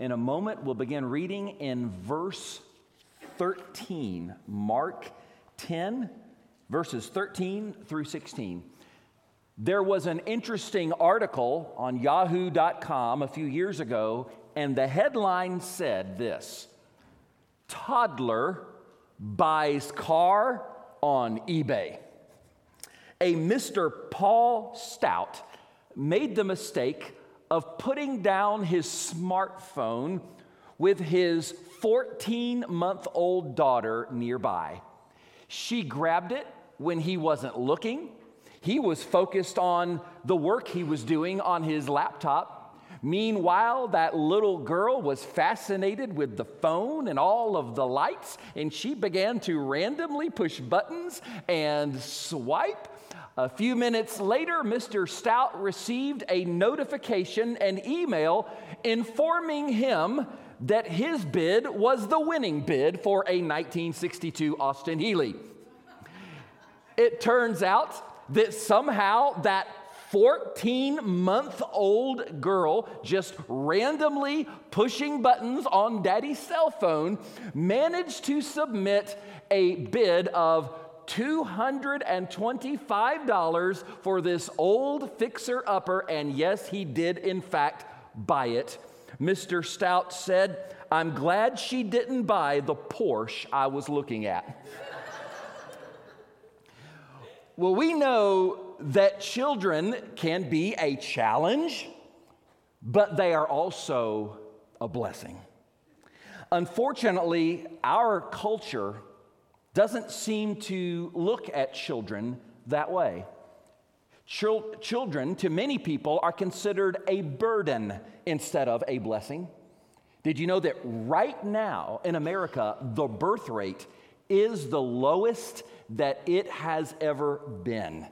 In a moment, we'll begin reading in verse 13, Mark 10, verses 13 through 16. There was an interesting article on yahoo.com a few years ago, and the headline said this Toddler buys car on eBay. A Mr. Paul Stout made the mistake of putting down his smartphone with his 14 month old daughter nearby. She grabbed it when he wasn't looking. He was focused on the work he was doing on his laptop. Meanwhile, that little girl was fascinated with the phone and all of the lights, and she began to randomly push buttons and swipe a few minutes later, Mr. Stout received a notification, an email informing him that his bid was the winning bid for a 1962 Austin Healey. It turns out that somehow that 14 month old girl just randomly pushing buttons on daddy's cell phone managed to submit a bid of $225 for this old fixer upper, and yes, he did in fact buy it. Mr. Stout said, I'm glad she didn't buy the Porsche I was looking at. well, we know that children can be a challenge, but they are also a blessing. Unfortunately, our culture doesn't seem to look at children that way. Chil- children, to many people, are considered a burden instead of a blessing. Did you know that right now in America, the birth rate is the lowest that it has ever been?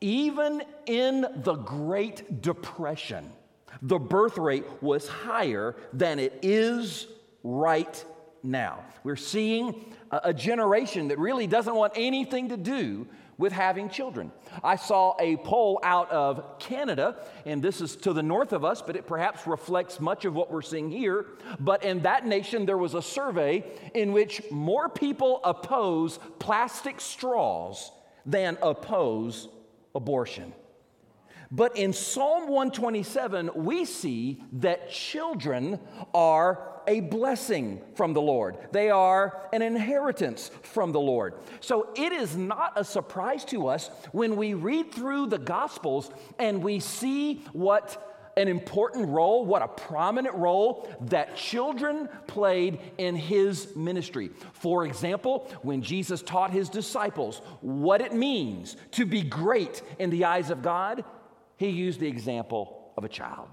Even in the Great Depression, the birth rate was higher than it is right now. We're seeing a generation that really doesn't want anything to do with having children. I saw a poll out of Canada, and this is to the north of us, but it perhaps reflects much of what we're seeing here. But in that nation, there was a survey in which more people oppose plastic straws than oppose abortion. But in Psalm 127, we see that children are a blessing from the Lord. They are an inheritance from the Lord. So it is not a surprise to us when we read through the Gospels and we see what an important role, what a prominent role that children played in his ministry. For example, when Jesus taught his disciples what it means to be great in the eyes of God, he used the example of a child.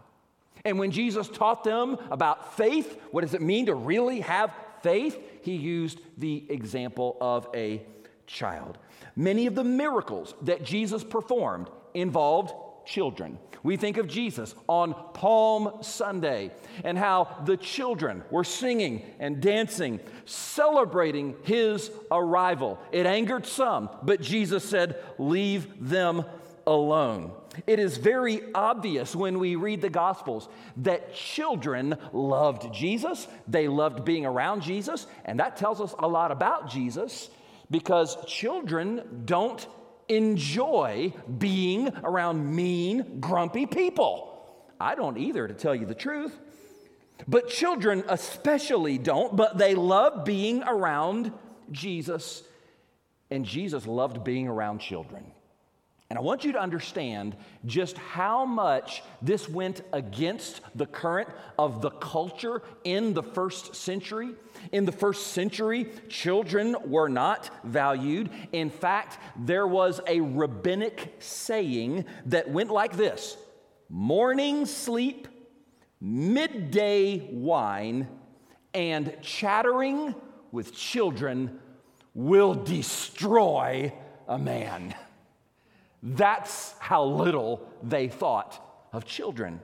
And when Jesus taught them about faith, what does it mean to really have faith? He used the example of a child. Many of the miracles that Jesus performed involved children. We think of Jesus on Palm Sunday and how the children were singing and dancing, celebrating his arrival. It angered some, but Jesus said, Leave them alone. It is very obvious when we read the Gospels that children loved Jesus, they loved being around Jesus, and that tells us a lot about Jesus because children don't enjoy being around mean, grumpy people. I don't either, to tell you the truth. But children especially don't, but they love being around Jesus, and Jesus loved being around children. And I want you to understand just how much this went against the current of the culture in the first century. In the first century, children were not valued. In fact, there was a rabbinic saying that went like this morning sleep, midday wine, and chattering with children will destroy a man. That's how little they thought of children.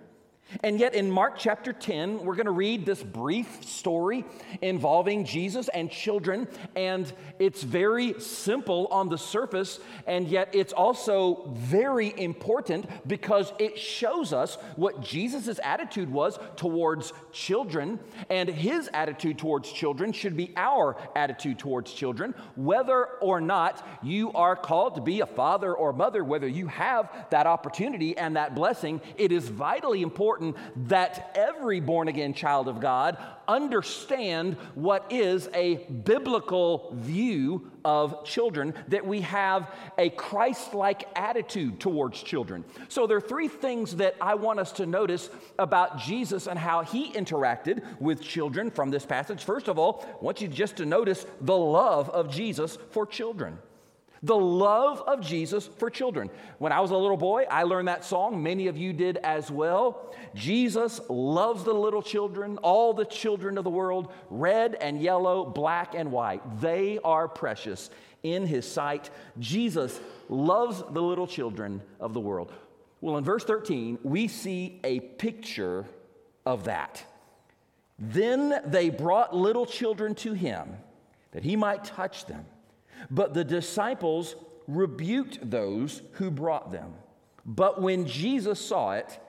And yet, in Mark chapter 10, we're going to read this brief story involving Jesus and children. And it's very simple on the surface, and yet it's also very important because it shows us what Jesus' attitude was towards children. And his attitude towards children should be our attitude towards children, whether or not you are called to be a father or mother, whether you have that opportunity and that blessing. It is vitally important important that every born again child of God understand what is a biblical view of children, that we have a Christ like attitude towards children. So, there are three things that I want us to notice about Jesus and how he interacted with children from this passage. First of all, I want you just to notice the love of Jesus for children. The love of Jesus for children. When I was a little boy, I learned that song. Many of you did as well. Jesus loves the little children, all the children of the world, red and yellow, black and white. They are precious in his sight. Jesus loves the little children of the world. Well, in verse 13, we see a picture of that. Then they brought little children to him that he might touch them. But the disciples rebuked those who brought them. But when Jesus saw it,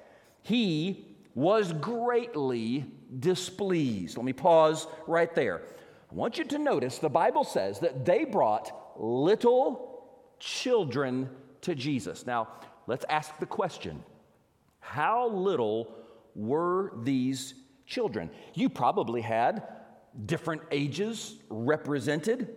he was greatly displeased. Let me pause right there. I want you to notice the Bible says that they brought little children to Jesus. Now, let's ask the question How little were these children? You probably had different ages represented.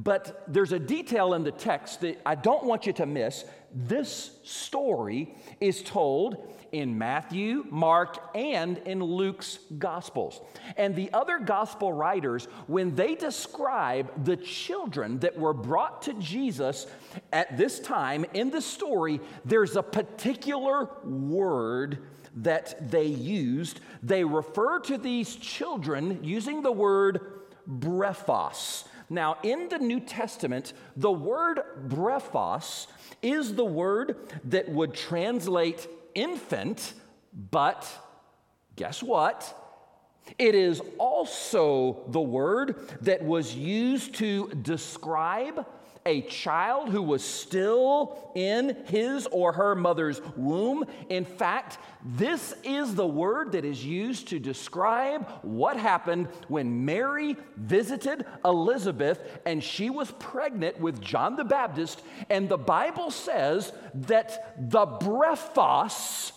But there's a detail in the text that I don't want you to miss. This story is told in Matthew, Mark, and in Luke's Gospels. And the other Gospel writers, when they describe the children that were brought to Jesus at this time in the story, there's a particular word that they used. They refer to these children using the word brephos. Now, in the New Testament, the word brephos is the word that would translate infant, but guess what? It is also the word that was used to describe a child who was still in his or her mother's womb. In fact, this is the word that is used to describe what happened when Mary visited Elizabeth and she was pregnant with John the Baptist. And the Bible says that the brephos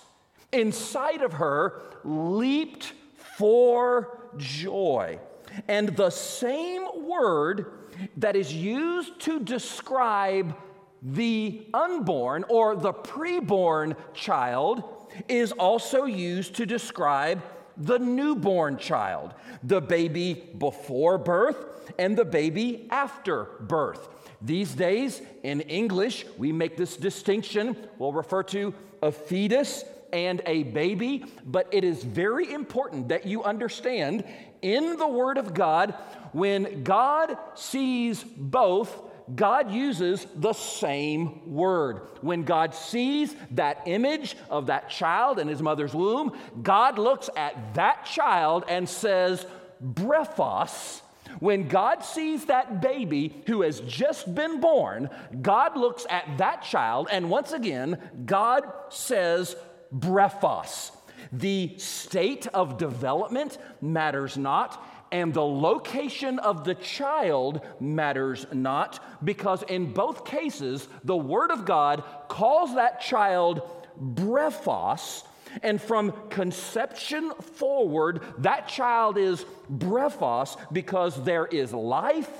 inside of her leaped for joy. And the same word that is used to describe the unborn or the preborn child is also used to describe the newborn child, the baby before birth and the baby after birth. These days, in English, we make this distinction. We'll refer to a fetus and a baby, but it is very important that you understand in the Word of God, when God sees both, God uses the same word. When God sees that image of that child in his mother's womb, God looks at that child and says, brephos. When God sees that baby who has just been born, God looks at that child, and once again, God says, brephos. The state of development matters not, and the location of the child matters not, because in both cases, the Word of God calls that child brephos. And from conception forward, that child is brephos because there is life,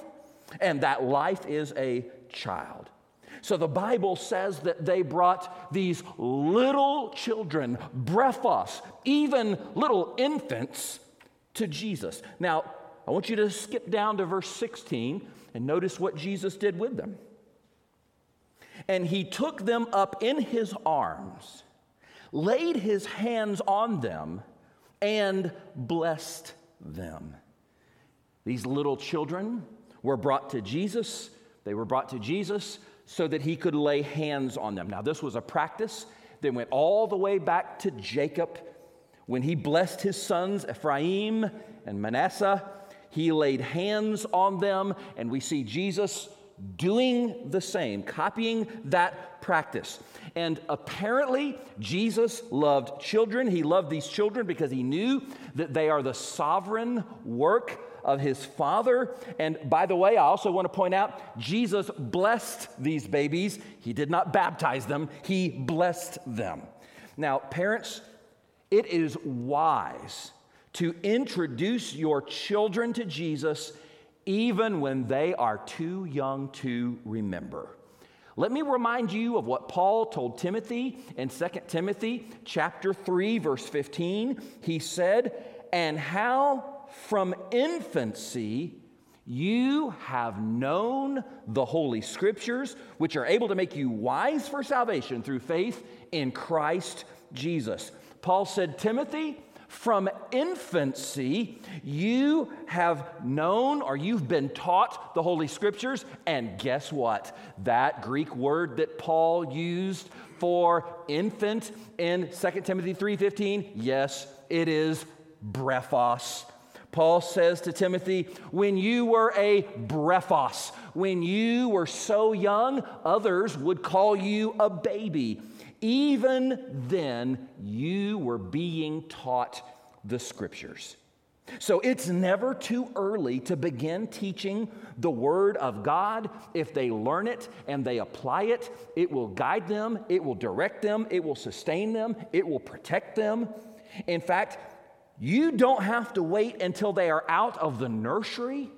and that life is a child. So the Bible says that they brought these little children, brephos, even little infants, to Jesus. Now, I want you to skip down to verse 16 and notice what Jesus did with them. And he took them up in his arms, laid his hands on them, and blessed them. These little children were brought to Jesus. They were brought to Jesus so that he could lay hands on them. Now, this was a practice that went all the way back to Jacob When he blessed his sons, Ephraim and Manasseh, he laid hands on them, and we see Jesus doing the same, copying that practice. And apparently, Jesus loved children. He loved these children because he knew that they are the sovereign work of his Father. And by the way, I also want to point out Jesus blessed these babies. He did not baptize them, he blessed them. Now, parents, it is wise to introduce your children to Jesus even when they are too young to remember. Let me remind you of what Paul told Timothy in 2 Timothy chapter 3 verse 15. He said, "And how from infancy you have known the holy scriptures which are able to make you wise for salvation through faith in Christ Jesus." Paul said, "Timothy, from infancy, you have known or you've been taught the Holy Scriptures. And guess what? That Greek word that Paul used for infant in 2 Timothy 3:15, yes, it is brephos. Paul says to Timothy, when you were a brephos, when you were so young, others would call you a baby even then you were being taught the scriptures. So it's never too early to begin teaching the Word of God. If they learn it and they apply it, it will guide them, it will direct them, it will sustain them, it will protect them. In fact, you don't have to wait until they are out of the nursery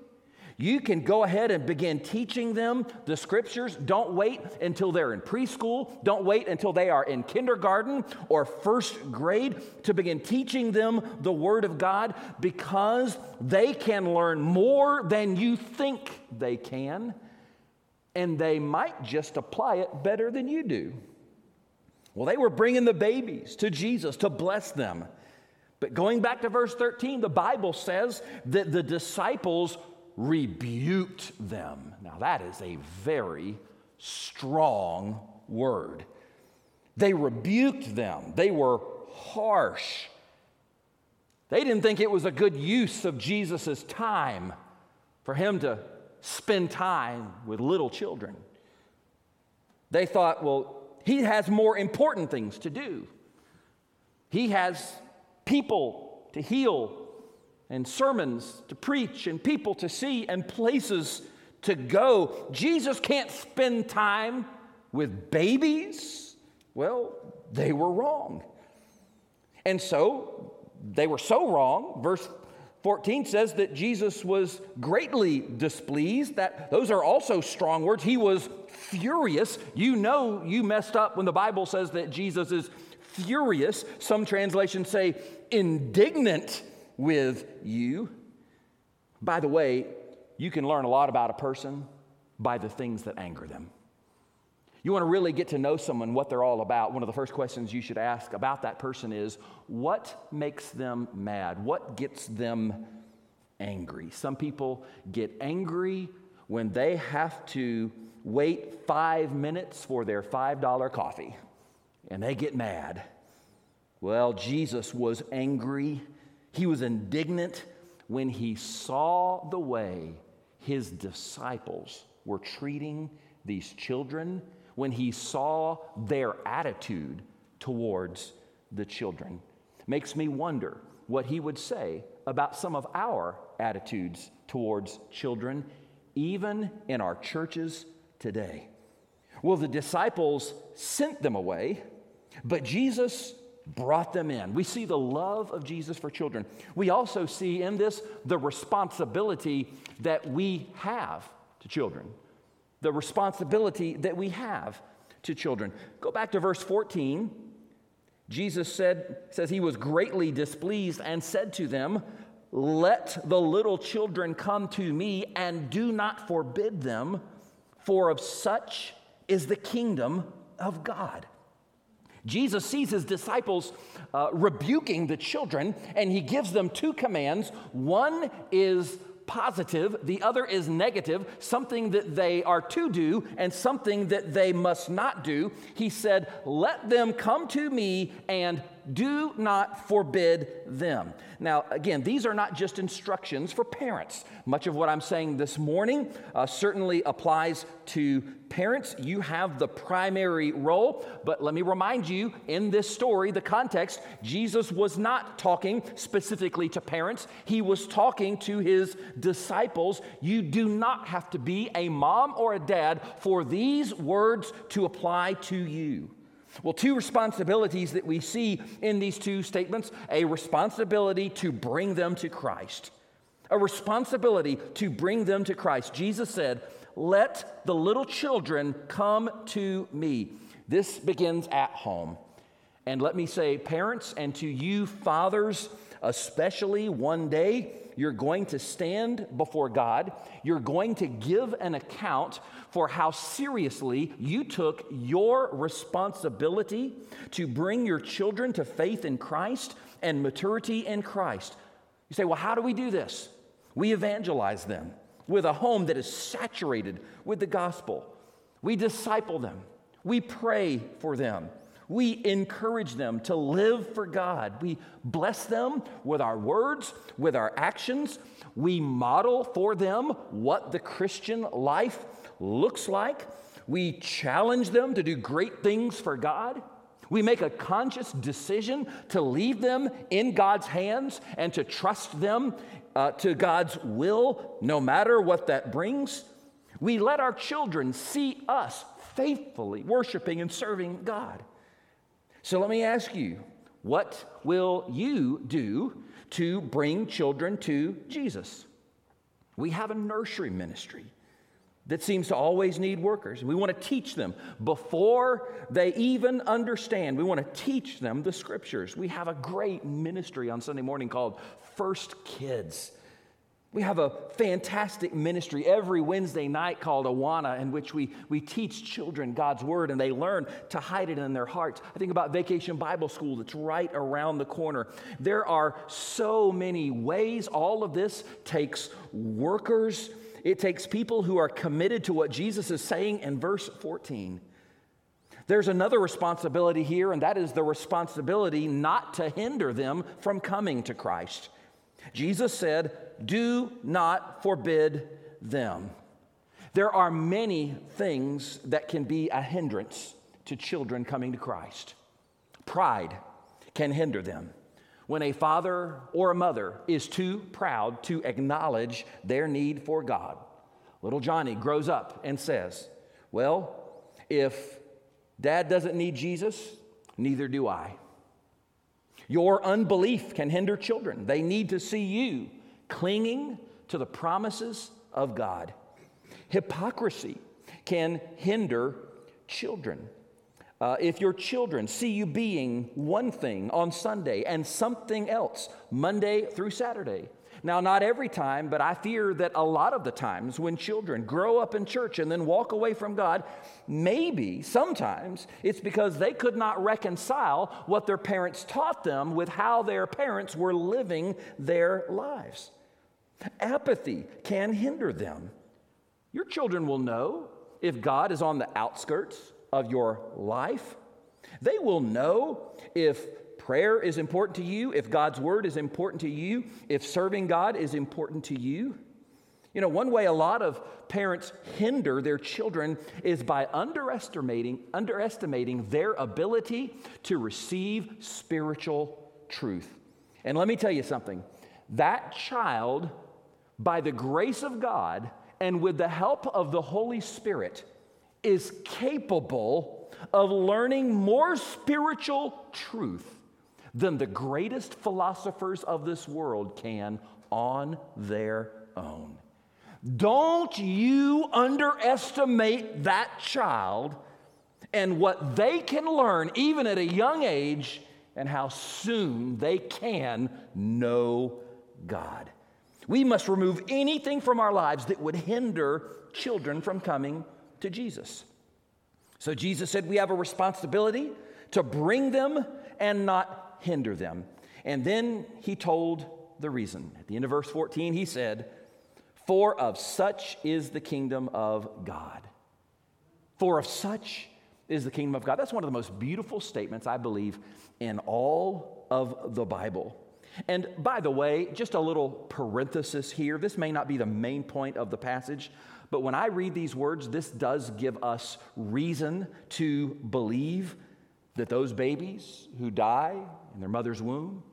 you can go ahead and begin teaching them the scriptures. Don't wait until they're in preschool. Don't wait until they are in kindergarten or first grade to begin teaching them the Word of God because they can learn more than you think they can, and they might just apply it better than you do. Well, they were bringing the babies to Jesus to bless them. But going back to verse 13, the Bible says that the disciples rebuked them. Now, that is a very strong word. They rebuked them, they were harsh. They didn't think it was a good use of Jesus' time for him to spend time with little children. They thought, well, he has more important things to do. He has people to heal and sermons to preach and people to see and places to go. Jesus can't spend time with babies. Well, they were wrong. And so they were so wrong. Verse 14 says that Jesus was greatly displeased. That those are also strong words. He was furious. You know you messed up when the Bible says that Jesus is furious. Some translations say indignant with you. By the way, you can learn a lot about a person by the things that anger them. You want to really get to know someone, what they're all about. One of the first questions you should ask about that person is what makes them mad? What gets them angry? Some people get angry when they have to wait five minutes for their $5 coffee and they get mad. Well, Jesus was angry he was indignant when he saw the way his disciples were treating these children, when he saw their attitude towards the children. Makes me wonder what he would say about some of our attitudes towards children, even in our churches today. Well, the disciples sent them away, but Jesus brought them in. We see the love of Jesus for children. We also see in this the responsibility that we have to children. The responsibility that we have to children. Go back to verse 14. Jesus said, says he was greatly displeased and said to them, Let the little children come to me and do not forbid them, for of such is the kingdom of God. Jesus sees his disciples uh, rebuking the children, and he gives them two commands. One is positive, the other is negative, something that they are to do and something that they must not do. He said, Let them come to me and do not forbid them. Now, again, these are not just instructions for parents. Much of what I'm saying this morning uh, certainly applies to parents. You have the primary role, but let me remind you in this story, the context, Jesus was not talking specifically to parents, he was talking to his disciples. You do not have to be a mom or a dad for these words to apply to you. Well, two responsibilities that we see in these two statements a responsibility to bring them to Christ. A responsibility to bring them to Christ. Jesus said, Let the little children come to me. This begins at home. And let me say, parents, and to you, fathers, especially one day, you're going to stand before God. You're going to give an account for how seriously you took your responsibility to bring your children to faith in Christ and maturity in Christ. You say, well, how do we do this? We evangelize them with a home that is saturated with the gospel. We disciple them. We pray for them. We encourage them to live for God. We bless them with our words, with our actions. We model for them what the Christian life looks like. We challenge them to do great things for God. We make a conscious decision to leave them in God's hands and to trust them uh, to God's will, no matter what that brings. We let our children see us faithfully worshiping and serving God. So let me ask you what will you do to bring children to Jesus? We have a nursery ministry that seems to always need workers. We want to teach them before they even understand. We want to teach them the scriptures. We have a great ministry on Sunday morning called First Kids. We have a fantastic ministry every Wednesday night called Awana, in which we, we teach children God's Word and they learn to hide it in their hearts. I think about Vacation Bible School that's right around the corner. There are so many ways. All of this takes workers it takes people who are committed to what Jesus is saying in verse 14. There's another responsibility here, and that is the responsibility not to hinder them from coming to Christ. Jesus said, Do not forbid them. There are many things that can be a hindrance to children coming to Christ. Pride can hinder them when a father or a mother is too proud to acknowledge their need for God. Little Johnny grows up and says, Well, if dad doesn't need Jesus, neither do I. Your unbelief can hinder children. They need to see you clinging to the promises of God. Hypocrisy can hinder children. Uh, if your children see you being one thing on Sunday and something else Monday through Saturday, now, not every time, but I fear that a lot of the times when children grow up in church and then walk away from God, maybe sometimes it's because they could not reconcile what their parents taught them with how their parents were living their lives. Apathy can hinder them. Your children will know if God is on the outskirts of your life. They will know if prayer is important to you, if God's word is important to you, if serving God is important to you. You know, one way a lot of parents hinder their children is by underestimating, underestimating their ability to receive spiritual truth. And let me tell you something that child, by the grace of God and with the help of the Holy Spirit, is capable of learning more spiritual truth than the greatest philosophers of this world can on their own. Don't you underestimate that child and what they can learn, even at a young age, and how soon they can know God. We must remove anything from our lives that would hinder children from coming to Jesus. So Jesus said we have a responsibility to bring them and not hinder them. And then he told the reason. At the end of verse 14, he said, For of such is the kingdom of God. For of such is the kingdom of God. That's one of the most beautiful statements, I believe, in all of the Bible. And by the way, just a little parenthesis here. This may not be the main point of the passage, but when I read these words, this does give us reason to believe that those babies who die in their mother's womb,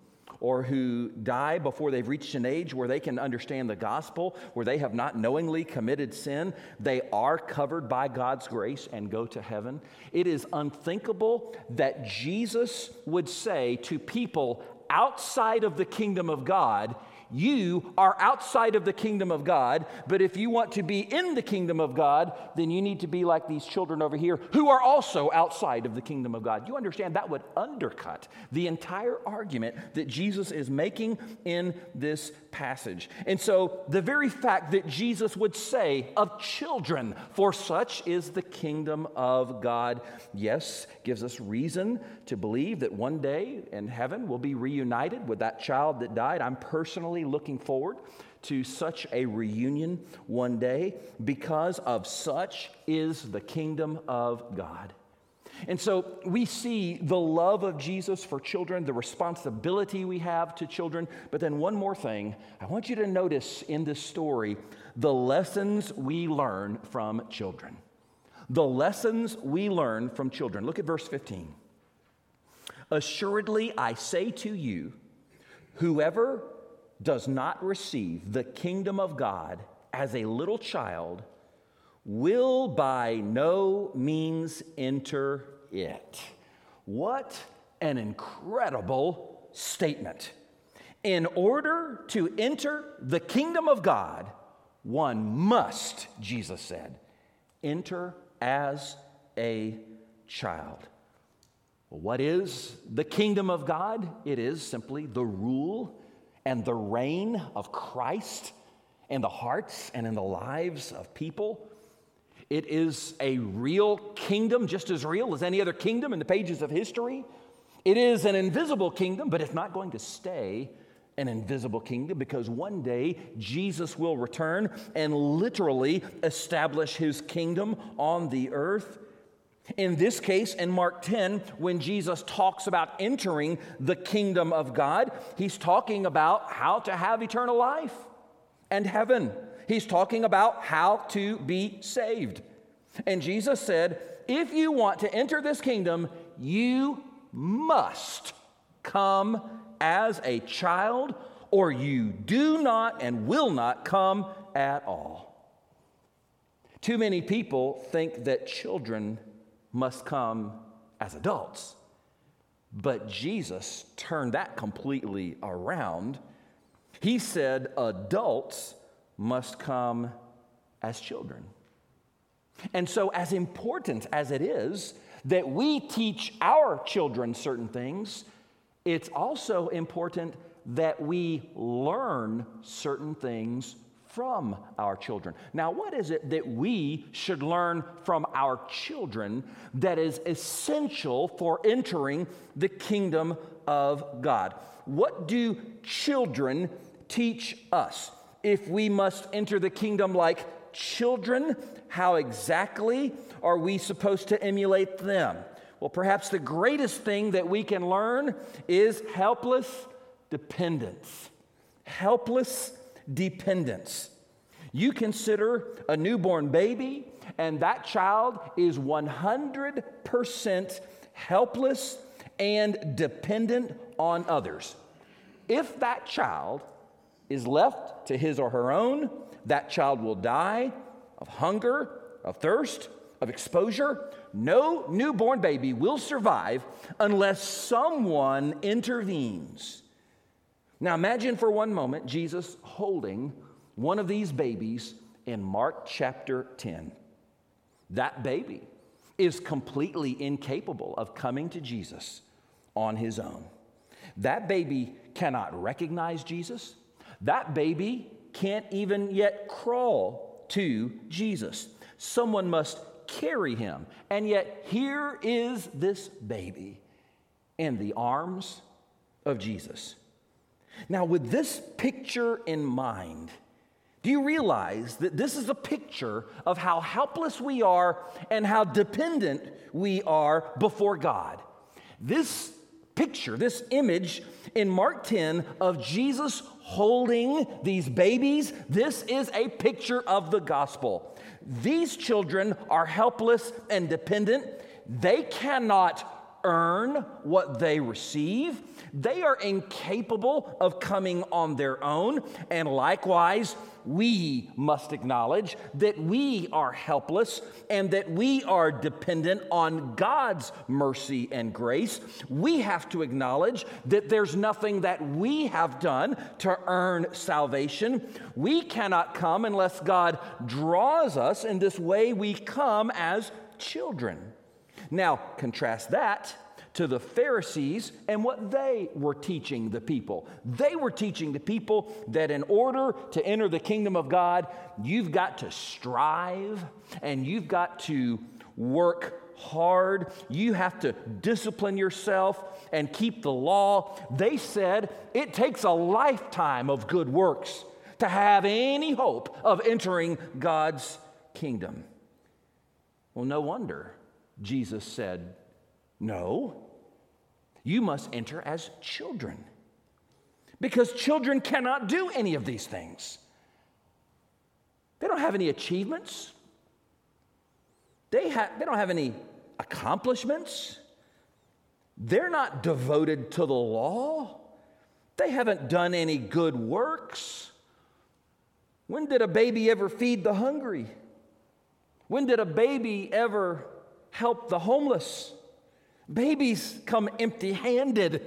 or who die before they've reached an age where they can understand the gospel, where they have not knowingly committed sin, they are covered by God's grace and go to heaven. It is unthinkable that Jesus would say to people outside of the kingdom of God, you are outside of the kingdom of God, but if you want to be in the kingdom of God, then you need to be like these children over here who are also outside of the kingdom of God. You understand that would undercut the entire argument that Jesus is making in this passage. And so, the very fact that Jesus would say of children, for such is the kingdom of God, yes, gives us reason to believe that one day in heaven we'll be reunited with that child that died. I'm personally looking forward to such a reunion one day because of such is the kingdom of God. And so we see the love of Jesus for children, the responsibility we have to children. But then, one more thing I want you to notice in this story the lessons we learn from children. The lessons we learn from children. Look at verse 15. Assuredly, I say to you, whoever does not receive the kingdom of God as a little child will by no means enter it. What an incredible statement. In order to enter the kingdom of God, one must, Jesus said, enter as a child. What is the kingdom of God? It is simply the rule and the reign of Christ in the hearts and in the lives of people. It is a real kingdom, just as real as any other kingdom in the pages of history. It is an invisible kingdom, but it's not going to stay an invisible kingdom because one day Jesus will return and literally establish his kingdom on the earth. In this case, in Mark 10, when Jesus talks about entering the kingdom of God, he's talking about how to have eternal life and heaven. He's talking about how to be saved. And Jesus said, If you want to enter this kingdom, you must come as a child, or you do not and will not come at all. Too many people think that children must come as adults. But Jesus turned that completely around. He said adults must come as children. And so, as important as it is that we teach our children certain things, it's also important that we learn certain things from our children. Now, what is it that we should learn from our children that is essential for entering the kingdom of God? What do children teach us? if we must enter the kingdom like children, how exactly are we supposed to emulate them? Well, perhaps the greatest thing that we can learn is helpless dependence. Helpless dependence. You consider a newborn baby, and that child is 100% helpless and dependent on others. If that child is left to his or her own, that child will die of hunger, of thirst, of exposure. No newborn baby will survive unless someone intervenes. Now imagine for one moment Jesus holding one of these babies in Mark chapter 10. That baby is completely incapable of coming to Jesus on his own. That baby cannot recognize Jesus. That baby can't even yet crawl to Jesus. Someone must carry him. And yet, here is this baby in the arms of Jesus. Now, with this picture in mind, Do you realize that this is a picture of how helpless we are and how dependent we are before God? This picture, this image in Mark 10 of Jesus holding these babies, this is a picture of the gospel. These children are helpless and dependent. They cannot earn what they receive. They are incapable of coming on their own. And likewise, we must acknowledge that we are helpless and that we are dependent on God's mercy and grace. We have to acknowledge that there's nothing that we have done to earn salvation. We cannot come unless God draws us. In this way, we come as children. Now, contrast that to the Pharisees and what they were teaching the people. They were teaching the people that in order to enter the kingdom of God, you've got to strive and you've got to work hard. You have to discipline yourself and keep the law. They said it takes a lifetime of good works to have any hope of entering God's kingdom. Well, no wonder Jesus said, no, you must enter as children. Because children cannot do any of these things. They don't have any achievements, they, ha- they don't have any accomplishments. They're not devoted to the law. They haven't done any good works. When did a baby ever feed the hungry? When did a baby ever help the homeless? Babies come empty handed.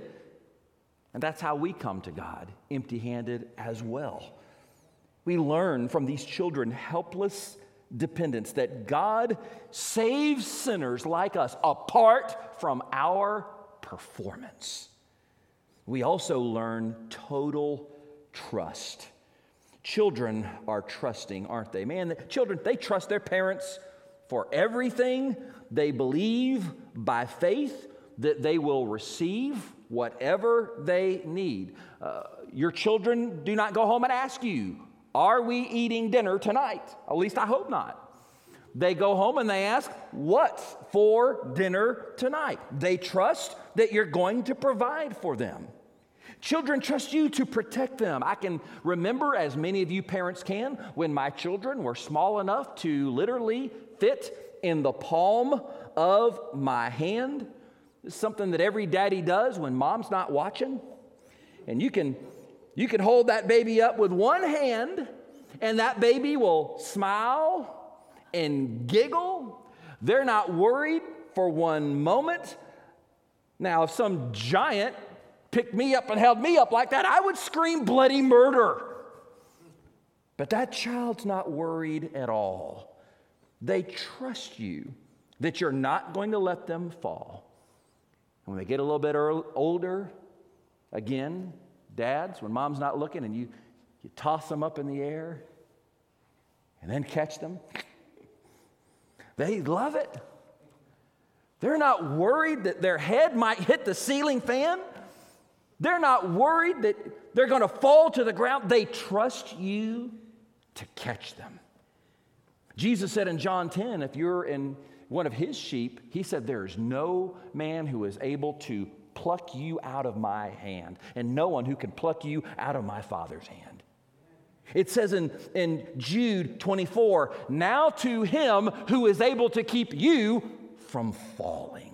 And that's how we come to God, empty handed as well. We learn from these children helpless dependence that God saves sinners like us apart from our performance. We also learn total trust. Children are trusting, aren't they? Man, the children, they trust their parents for everything. They believe by faith that they will receive whatever they need. Uh, your children do not go home and ask you, Are we eating dinner tonight? At least I hope not. They go home and they ask, What's for dinner tonight? They trust that you're going to provide for them. Children trust you to protect them. I can remember, as many of you parents can, when my children were small enough to literally fit in the palm of my hand. It's something that every daddy does when mom's not watching. And you can, you can hold that baby up with one hand, and that baby will smile and giggle. They're not worried for one moment. Now, if some giant picked me up and held me up like that, I would scream bloody murder. But that child's not worried at all. They trust you that you're not going to let them fall. And when they get a little bit older, again, dads, when mom's not looking and you, you toss them up in the air and then catch them, they love it. They're not worried that their head might hit the ceiling fan. They're not worried that they're going to fall to the ground. They trust you to catch them. Jesus said in John 10 if you're in one of his sheep, he said, There is no man who is able to pluck you out of my hand, and no one who can pluck you out of my Father's hand. It says in, in Jude 24, Now to him who is able to keep you from falling.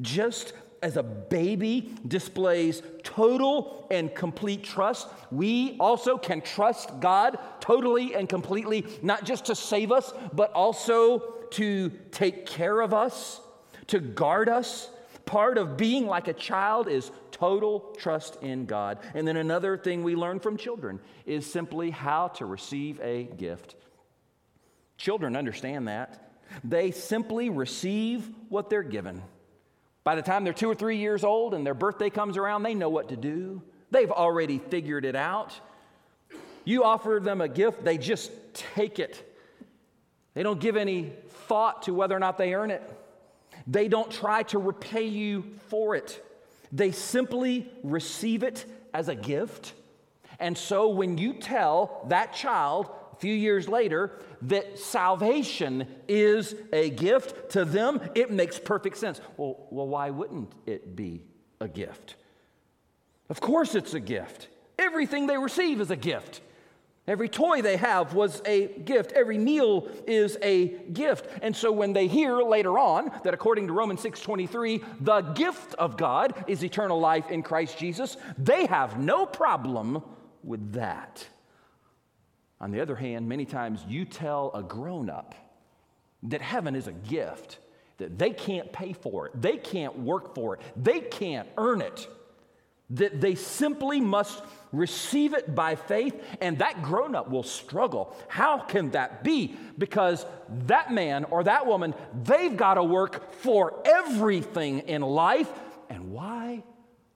Just as a baby displays total and complete trust, we also can trust God totally and completely, not just to save us, but also to take care of us, to guard us. Part of being like a child is total trust in God. And then another thing we learn from children is simply how to receive a gift. Children understand that. They simply receive what they're given. By the time they're two or three years old and their birthday comes around, they know what to do. They've already figured it out. You offer them a gift, they just take it. They don't give any thought to whether or not they earn it. They don't try to repay you for it. They simply receive it as a gift And so when you tell that child a few years later that salvation is a gift to them, it makes perfect sense. Well, well why wouldn't it be a gift? Of course, it's a gift. Everything they receive is a gift. Every toy they have was a gift. Every meal is a gift. And so when they hear later on that according to Romans 6:23, the gift of God is eternal life in Christ Jesus, they have no problem with that. On the other hand, many times you tell a grown-up that heaven is a gift, that they can't pay for it, they can't work for it, they can't earn it, that they simply must receive it by faith, and that grown up will struggle. How can that be? Because that man or that woman, they've got to work for everything in life. And why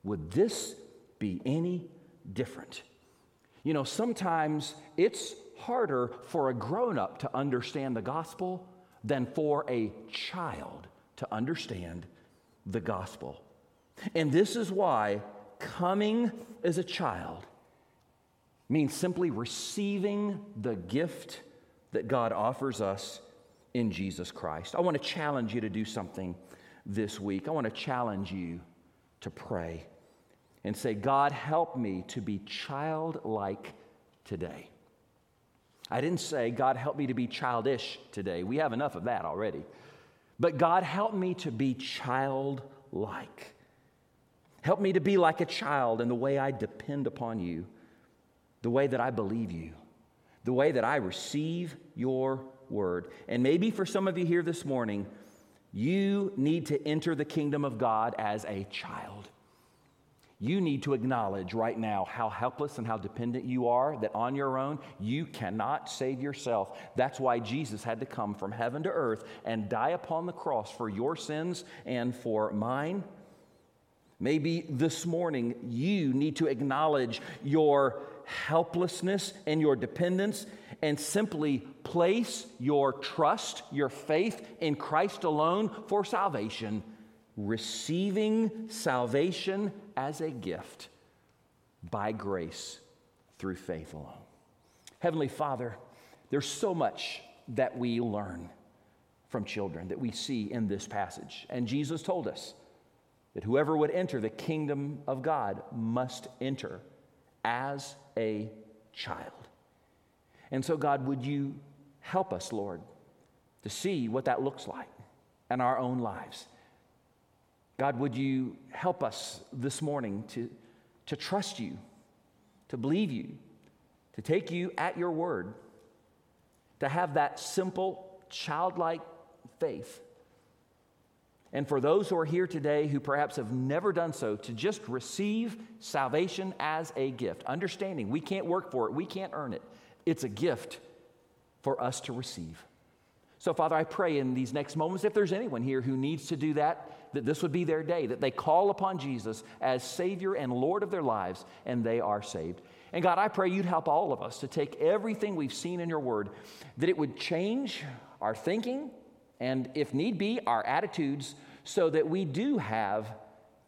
would this be any different? You know, sometimes it's harder for a grown up to understand the gospel than for a child to understand the gospel. And this is why coming as a child means simply receiving the gift that God offers us in Jesus Christ. I want to challenge you to do something this week. I want to challenge you to pray and say, God, help me to be childlike today. I didn't say, God, help me to be childish today. We have enough of that already. But God, help me to be childlike. Help me to be like a child in the way I depend upon you, the way that I believe you, the way that I receive your word. And maybe for some of you here this morning, you need to enter the kingdom of God as a child. You need to acknowledge right now how helpless and how dependent you are, that on your own, you cannot save yourself. That's why Jesus had to come from heaven to earth and die upon the cross for your sins and for mine. Maybe this morning you need to acknowledge your helplessness and your dependence and simply place your trust, your faith in Christ alone for salvation, receiving salvation as a gift by grace through faith alone. Heavenly Father, there's so much that we learn from children that we see in this passage. And Jesus told us that whoever would enter the kingdom of God must enter as a child. And so, God, would you help us, Lord, to see what that looks like in our own lives? God, would you help us this morning to, to trust you, to believe you, to take you at your word, to have that simple, childlike faith and for those who are here today who perhaps have never done so, to just receive salvation as a gift, understanding we can't work for it, we can't earn it. It's a gift for us to receive. So, Father, I pray in these next moments, if there's anyone here who needs to do that, that this would be their day, that they call upon Jesus as Savior and Lord of their lives, and they are saved. And God, I pray you'd help all of us to take everything we've seen in your word, that it would change our thinking, and if need be, our attitudes, so that we do have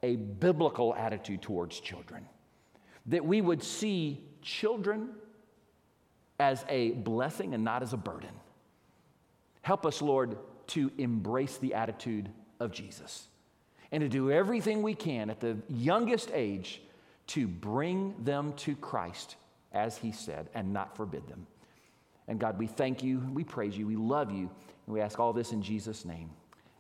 a biblical attitude towards children. That we would see children as a blessing and not as a burden. Help us, Lord, to embrace the attitude of Jesus and to do everything we can at the youngest age to bring them to Christ, as He said, and not forbid them. And God, we thank you, we praise you, we love you, and we ask all this in Jesus' name.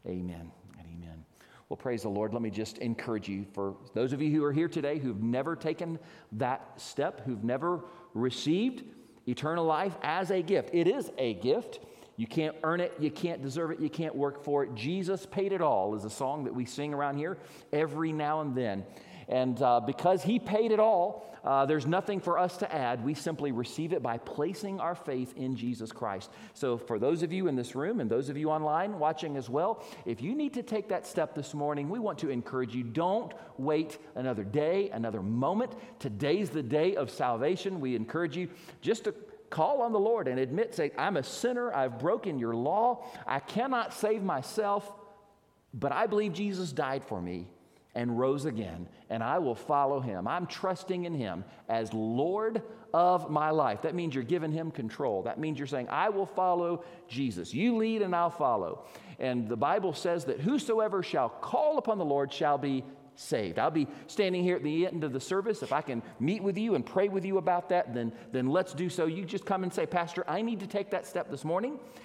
Amen and amen. Well, praise the Lord. Let me just encourage you for those of you who are here today who've never taken that step, who've never received eternal life as a gift. It is a gift. You can't earn it, you can't deserve it, you can't work for it. Jesus paid it all is a song that we sing around here every now and then. And uh, because He paid it all, uh, there's nothing for us to add. We simply receive it by placing our faith in Jesus Christ. So, for those of you in this room and those of you online watching as well, if you need to take that step this morning, we want to encourage you don't wait another day, another moment. Today's the day of salvation. We encourage you just to call on the Lord and admit, say, I'm a sinner. I've broken your law. I cannot save myself, but I believe Jesus died for me and rose again, and I will follow him. I'm trusting in him as Lord of my life. That means you're giving him control. That means you're saying, I will follow Jesus. You lead and I'll follow. And the Bible says that whosoever shall call upon the Lord shall be saved. I'll be standing here at the end of the service. If I can meet with you and pray with you about that, then, then let's do so. You just come and say, Pastor, I need to take that step this morning.